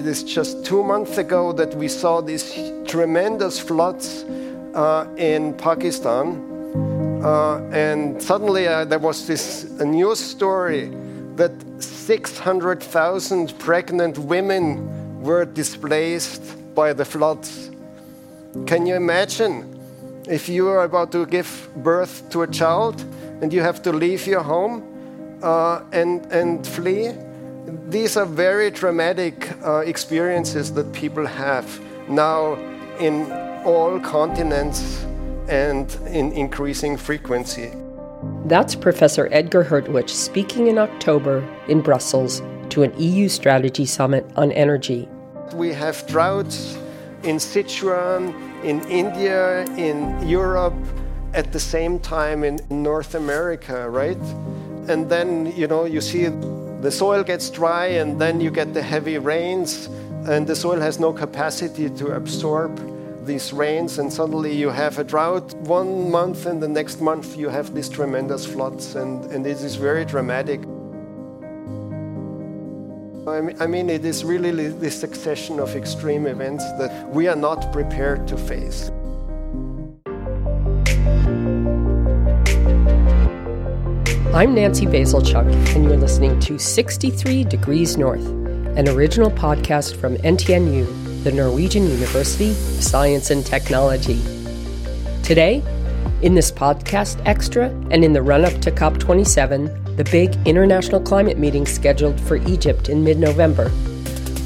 It is just two months ago that we saw these tremendous floods uh, in Pakistan. Uh, and suddenly uh, there was this news story that 600,000 pregnant women were displaced by the floods. Can you imagine if you are about to give birth to a child and you have to leave your home uh, and, and flee? These are very dramatic uh, experiences that people have now in all continents and in increasing frequency. That's Professor Edgar Hertwich speaking in October in Brussels to an EU strategy summit on energy. We have droughts in Sichuan, in India, in Europe, at the same time in North America, right? And then, you know, you see the soil gets dry and then you get the heavy rains and the soil has no capacity to absorb these rains and suddenly you have a drought one month and the next month you have these tremendous floods and, and it is very dramatic. I mean, it is really this succession of extreme events that we are not prepared to face. I'm Nancy Bazilchuk, and you're listening to 63 Degrees North, an original podcast from NTNU, the Norwegian University of Science and Technology. Today, in this podcast extra and in the run up to COP27, the big international climate meeting scheduled for Egypt in mid November,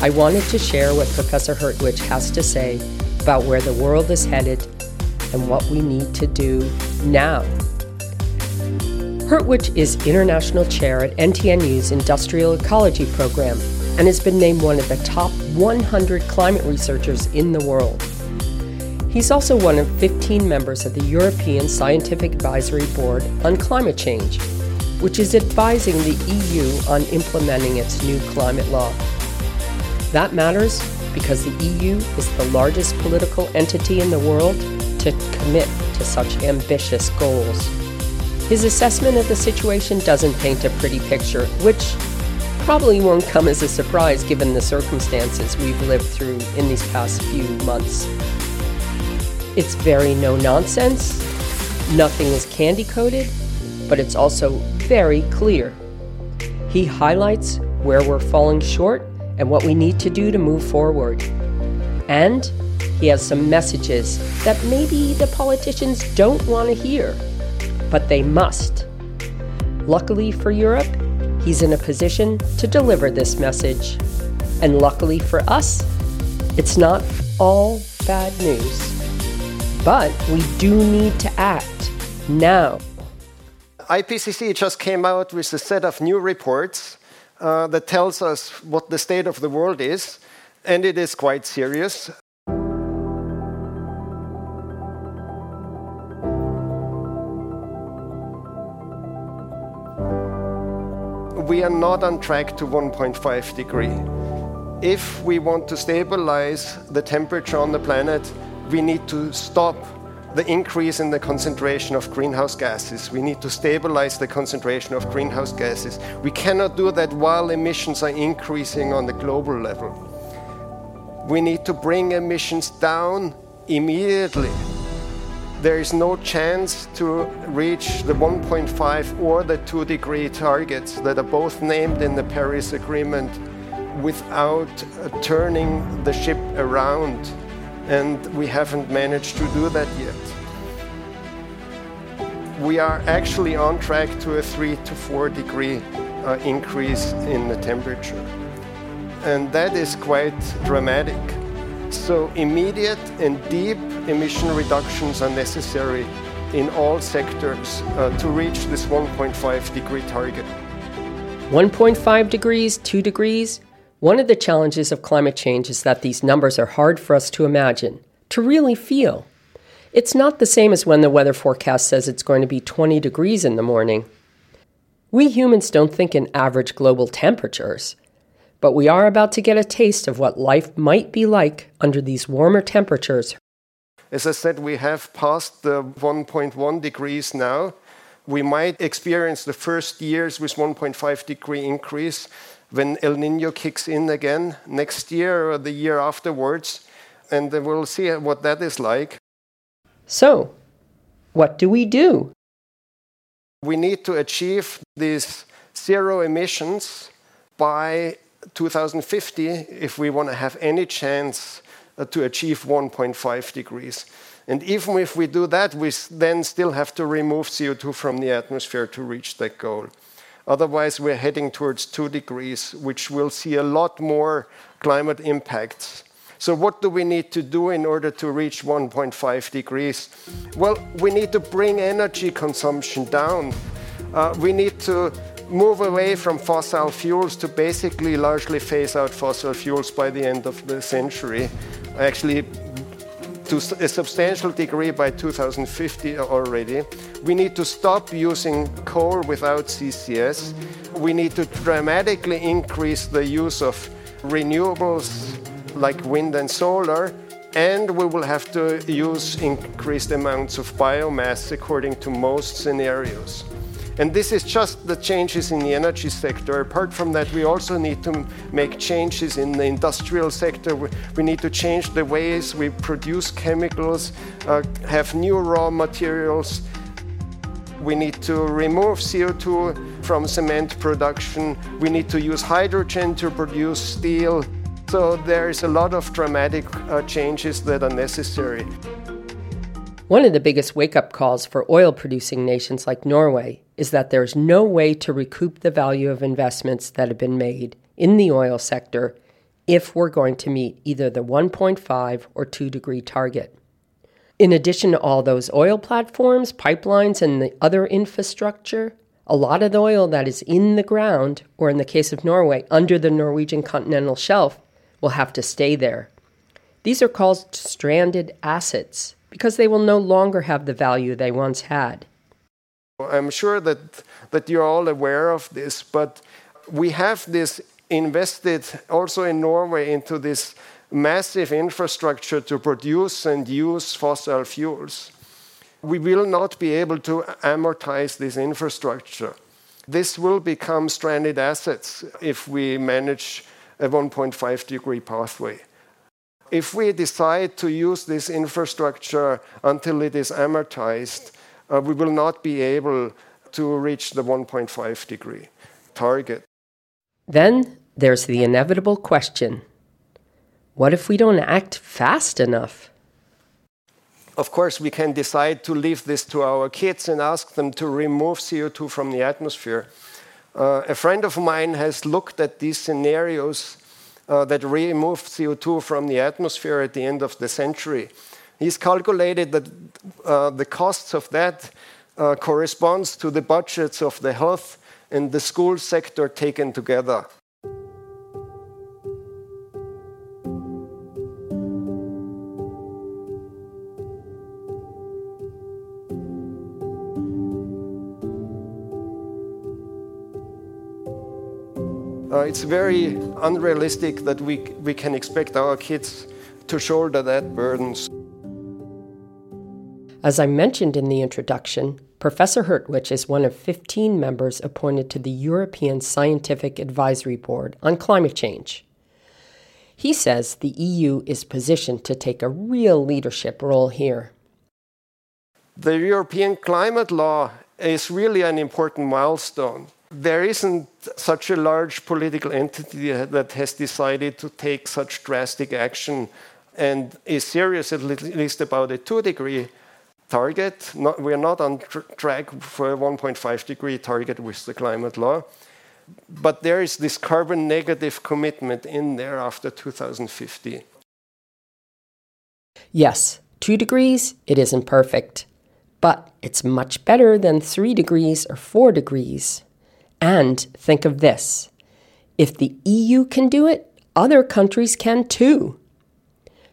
I wanted to share what Professor Hertwich has to say about where the world is headed and what we need to do now. Hertwich is International Chair at NTNU's Industrial Ecology Program and has been named one of the top 100 climate researchers in the world. He's also one of 15 members of the European Scientific Advisory Board on Climate Change which is advising the EU on implementing its new climate law. That matters because the EU is the largest political entity in the world to commit to such ambitious goals. His assessment of the situation doesn't paint a pretty picture, which probably won't come as a surprise given the circumstances we've lived through in these past few months. It's very no nonsense, nothing is candy coated, but it's also very clear. He highlights where we're falling short and what we need to do to move forward. And he has some messages that maybe the politicians don't want to hear, but they must. Luckily for Europe, he's in a position to deliver this message. And luckily for us, it's not all bad news. But we do need to act now. IPCC just came out with a set of new reports uh, that tells us what the state of the world is, and it is quite serious. We are not on track to 1.5 degree. If we want to stabilize the temperature on the planet, we need to stop the increase in the concentration of greenhouse gases. We need to stabilize the concentration of greenhouse gases. We cannot do that while emissions are increasing on the global level. We need to bring emissions down immediately. There is no chance to reach the 1.5 or the 2 degree targets that are both named in the Paris Agreement without uh, turning the ship around and we haven't managed to do that yet. We are actually on track to a 3 to 4 degree uh, increase in the temperature. And that is quite dramatic. So, immediate and deep emission reductions are necessary in all sectors uh, to reach this 1.5 degree target. 1.5 degrees, 2 degrees, one of the challenges of climate change is that these numbers are hard for us to imagine, to really feel. It's not the same as when the weather forecast says it's going to be 20 degrees in the morning. We humans don't think in average global temperatures, but we are about to get a taste of what life might be like under these warmer temperatures. As I said, we have passed the 1.1 degrees now. We might experience the first years with 1.5 degree increase when El Nino kicks in again next year or the year afterwards, and we'll see what that is like. So, what do we do? We need to achieve these zero emissions by 2050 if we want to have any chance to achieve 1.5 degrees. And even if we do that, we then still have to remove CO2 from the atmosphere to reach that goal. Otherwise, we're heading towards 2 degrees, which will see a lot more climate impacts. So, what do we need to do in order to reach 1.5 degrees? Well, we need to bring energy consumption down. Uh, we need to move away from fossil fuels to basically largely phase out fossil fuels by the end of the century. Actually, to a substantial degree by 2050 already. We need to stop using coal without CCS. We need to dramatically increase the use of renewables like wind and solar. And we will have to use increased amounts of biomass according to most scenarios. And this is just the changes in the energy sector. Apart from that, we also need to make changes in the industrial sector. We need to change the ways we produce chemicals, uh, have new raw materials. We need to remove CO2 from cement production. We need to use hydrogen to produce steel. So there is a lot of dramatic uh, changes that are necessary. One of the biggest wake up calls for oil producing nations like Norway is that there is no way to recoup the value of investments that have been made in the oil sector if we're going to meet either the 1.5 or 2 degree target. In addition to all those oil platforms, pipelines, and the other infrastructure, a lot of the oil that is in the ground, or in the case of Norway, under the Norwegian continental shelf, will have to stay there. These are called stranded assets because they will no longer have the value they once had. I'm sure that, that you're all aware of this, but we have this invested also in Norway into this massive infrastructure to produce and use fossil fuels. We will not be able to amortize this infrastructure. This will become stranded assets if we manage a 1.5 degree pathway if we decide to use this infrastructure until it is amortized, uh, we will not be able to reach the 1.5 degree target. Then there's the inevitable question what if we don't act fast enough? Of course, we can decide to leave this to our kids and ask them to remove CO2 from the atmosphere. Uh, a friend of mine has looked at these scenarios uh, that remove CO2 from the atmosphere at the end of the century. He's calculated that uh, the costs of that uh, corresponds to the budgets of the health and the school sector taken together. Uh, it's very unrealistic that we, we can expect our kids to shoulder that burden. As I mentioned in the introduction, Professor Hertwich is one of 15 members appointed to the European Scientific Advisory Board on climate change. He says the EU is positioned to take a real leadership role here. The European climate law is really an important milestone there isn't such a large political entity that has decided to take such drastic action and is serious at least about a two degree target. Not, we're not on tr track for a 1.5 degree target with the climate law. But there is this carbon negative commitment in there after 2050. Yes, two degrees, it isn't perfect. But it's much better than three degrees or four degrees. And think of this if the EU can do it, other countries can too.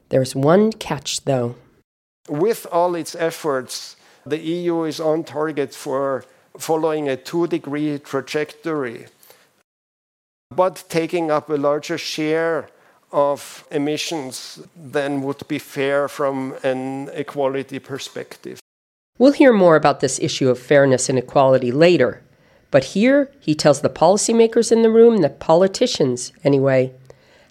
There's one catch, though. With all its efforts, the EU is on target for following a two degree trajectory, but taking up a larger share of emissions than would be fair from an equality perspective. We'll hear more about this issue of fairness and equality later. But here, he tells the policymakers in the room, that politicians anyway,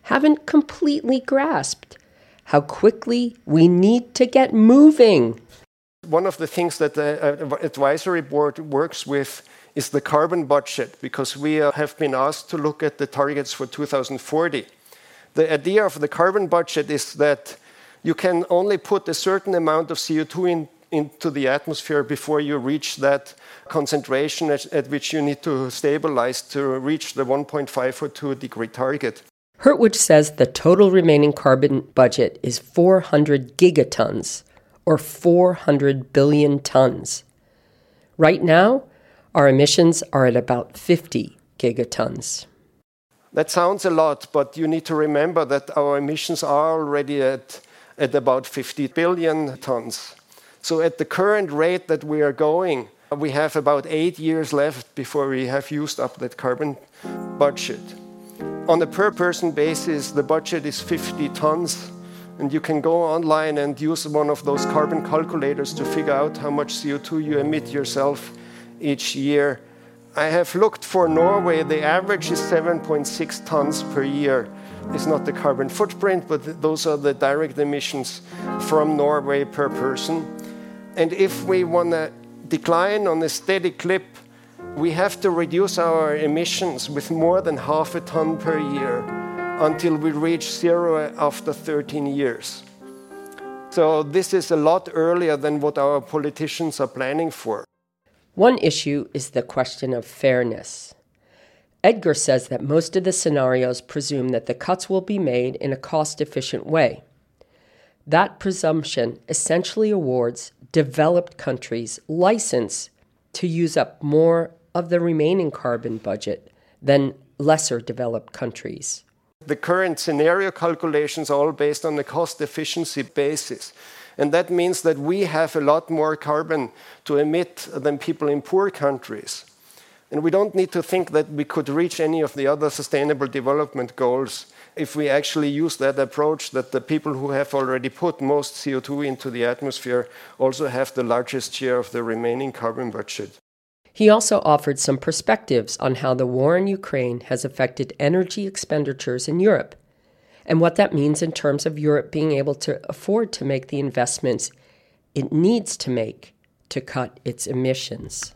haven't completely grasped how quickly we need to get moving. One of the things that the uh, advisory board works with is the carbon budget, because we uh, have been asked to look at the targets for 2040. The idea of the carbon budget is that you can only put a certain amount of CO2 in, into the atmosphere before you reach that concentration at, at which you need to stabilize to reach the 1.5 or 2 degree target. Hertwich says the total remaining carbon budget is 400 gigatons, or 400 billion tons. Right now, our emissions are at about 50 gigatons. That sounds a lot, but you need to remember that our emissions are already at, at about 50 billion tons. So, at the current rate that we are going, we have about eight years left before we have used up that carbon budget. On a per person basis, the budget is 50 tons, and you can go online and use one of those carbon calculators to figure out how much CO2 you emit yourself each year. I have looked for Norway, the average is 7.6 tons per year. It's not the carbon footprint, but those are the direct emissions from Norway per person. And if we want to decline on a steady clip, we have to reduce our emissions with more than half a ton per year until we reach zero after 13 years. So, this is a lot earlier than what our politicians are planning for. One issue is the question of fairness. Edgar says that most of the scenarios presume that the cuts will be made in a cost efficient way. That presumption essentially awards developed countries license to use up more of the remaining carbon budget than lesser developed countries. The current scenario calculations are all based on the cost efficiency basis. And that means that we have a lot more carbon to emit than people in poor countries. And we don't need to think that we could reach any of the other sustainable development goals if we actually use that approach that the people who have already put most CO2 into the atmosphere also have the largest share of the remaining carbon budget. He also offered some perspectives on how the war in Ukraine has affected energy expenditures in Europe and what that means in terms of Europe being able to afford to make the investments it needs to make to cut its emissions.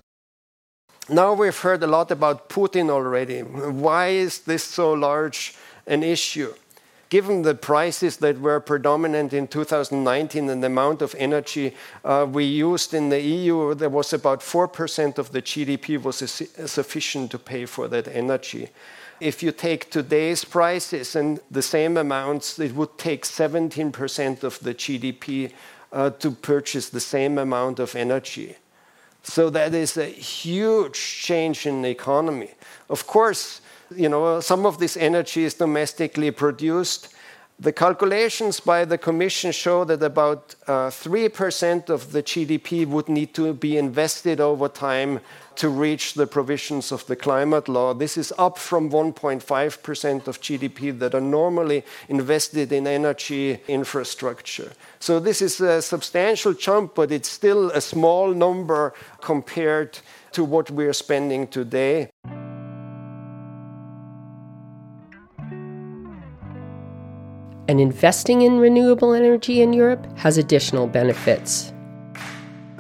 Now we've heard a lot about Putin already. Why is this so large an issue? Given the prices that were predominant in 2019 and the amount of energy uh, we used in the EU, there was about 4% of the GDP was sufficient to pay for that energy. If you take today's prices and the same amounts, it would take 17% of the GDP uh, to purchase the same amount of energy. So that is a huge change in the economy. Of course, you know, some of this energy is domestically produced, the calculations by the Commission show that about uh, 3% of the GDP would need to be invested over time to reach the provisions of the climate law. This is up from 1.5% of GDP that are normally invested in energy infrastructure. So, this is a substantial jump, but it's still a small number compared to what we're spending today. And investing in renewable energy in Europe has additional benefits.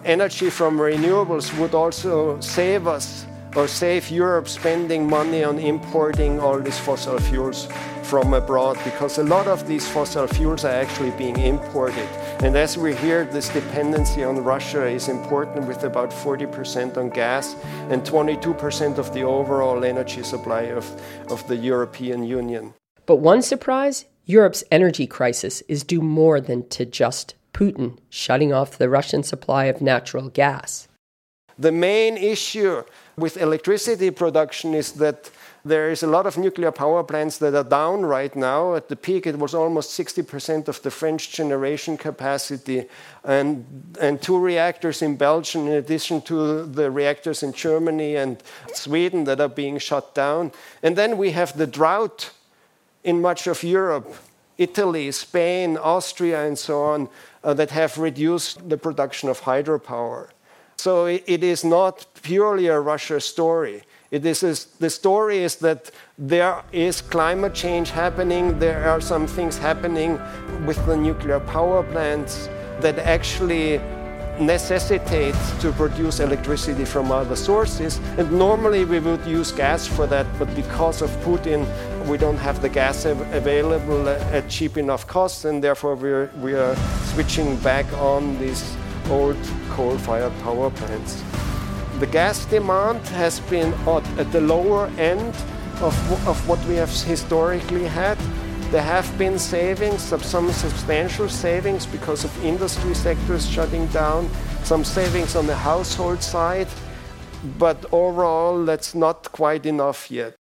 Energy from renewables would also save us or save Europe spending money on importing all these fossil fuels from abroad because a lot of these fossil fuels are actually being imported. And as we hear, this dependency on Russia is important with about 40% on gas and 22% of the overall energy supply of, of the European Union. But one surprise Europe's energy crisis is due more than to just Putin shutting off the Russian supply of natural gas. The main issue with electricity production is that there is a lot of nuclear power plants that are down right now. At the peak, it was almost 60% of the French generation capacity, and, and two reactors in Belgium, in addition to the reactors in Germany and Sweden that are being shut down. And then we have the drought in much of Europe, Italy, Spain, Austria, and so on, uh, that have reduced the production of hydropower. So it is not purely a Russia story. It is the story is that there is climate change happening. There are some things happening with the nuclear power plants that actually necessitate to produce electricity from other sources. And normally we would use gas for that, but because of Putin, we don't have the gas av available at cheap enough costs, and therefore we're, we are switching back on these old coal-fired power plants. The gas demand has been at the lower end of, of what we have historically had. There have been savings, some substantial savings because of industry sectors shutting down, some savings on the household side, but overall, that's not quite enough yet.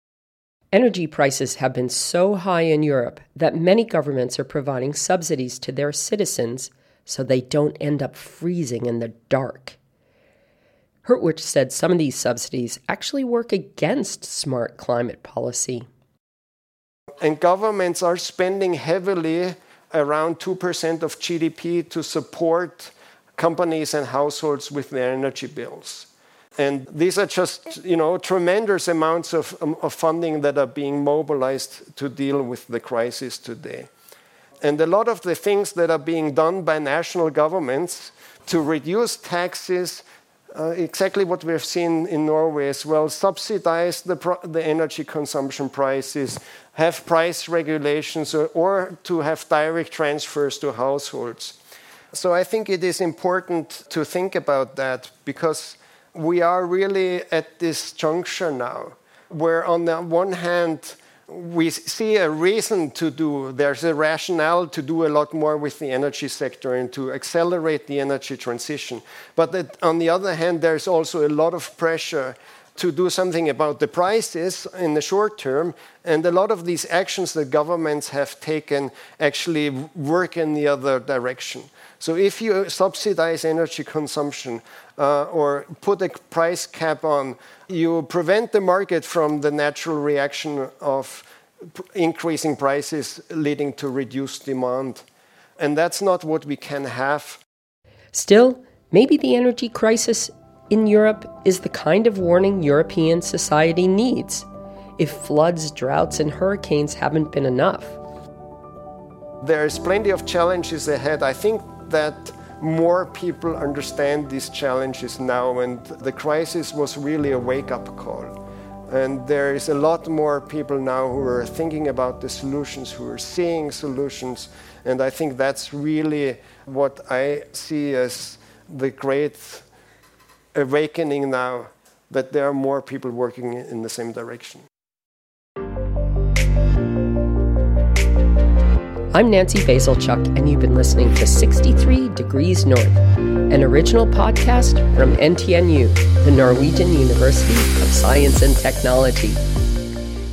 Energy prices have been so high in Europe that many governments are providing subsidies to their citizens so they don't end up freezing in the dark. Hertwich said some of these subsidies actually work against smart climate policy. And governments are spending heavily, around 2% of GDP, to support companies and households with their energy bills. And these are just, you know, tremendous amounts of, um, of funding that are being mobilized to deal with the crisis today. And a lot of the things that are being done by national governments to reduce taxes, uh, exactly what we've seen in Norway as well, subsidize the, the energy consumption prices, have price regulations, or, or to have direct transfers to households. So I think it is important to think about that because we are really at this juncture now where, on the one hand, we see a reason to do, there's a rationale to do a lot more with the energy sector and to accelerate the energy transition. But that, on the other hand, there's also a lot of pressure to do something about the prices in the short term. And a lot of these actions that governments have taken actually work in the other direction. So if you subsidize energy consumption uh, or put a price cap on, you prevent the market from the natural reaction of increasing prices leading to reduced demand. And that's not what we can have. Still, maybe the energy crisis in Europe is the kind of warning European society needs if floods, droughts, and hurricanes haven't been enough. There's plenty of challenges ahead. I think that more people understand these challenges now, and the crisis was really a wake up call. And there is a lot more people now who are thinking about the solutions, who are seeing solutions. And I think that's really what I see as the great awakening now that there are more people working in the same direction. I'm Nancy Bazilchuk, and you've been listening to 63 Degrees North, an original podcast from NTNU, the Norwegian University of Science and Technology.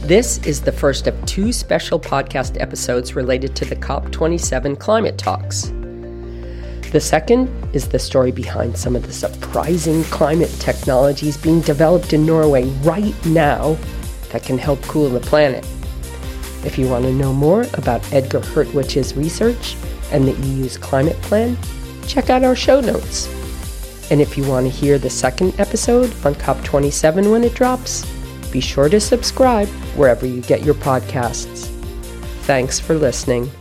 This is the first of two special podcast episodes related to the COP27 climate talks. The second is the story behind some of the surprising climate technologies being developed in Norway right now that can help cool the planet. If you want to know more about Edgar Hertwich's research and the EU's climate plan, check out our show notes. And if you want to hear the second episode on COP27 when it drops, be sure to subscribe wherever you get your podcasts. Thanks for listening.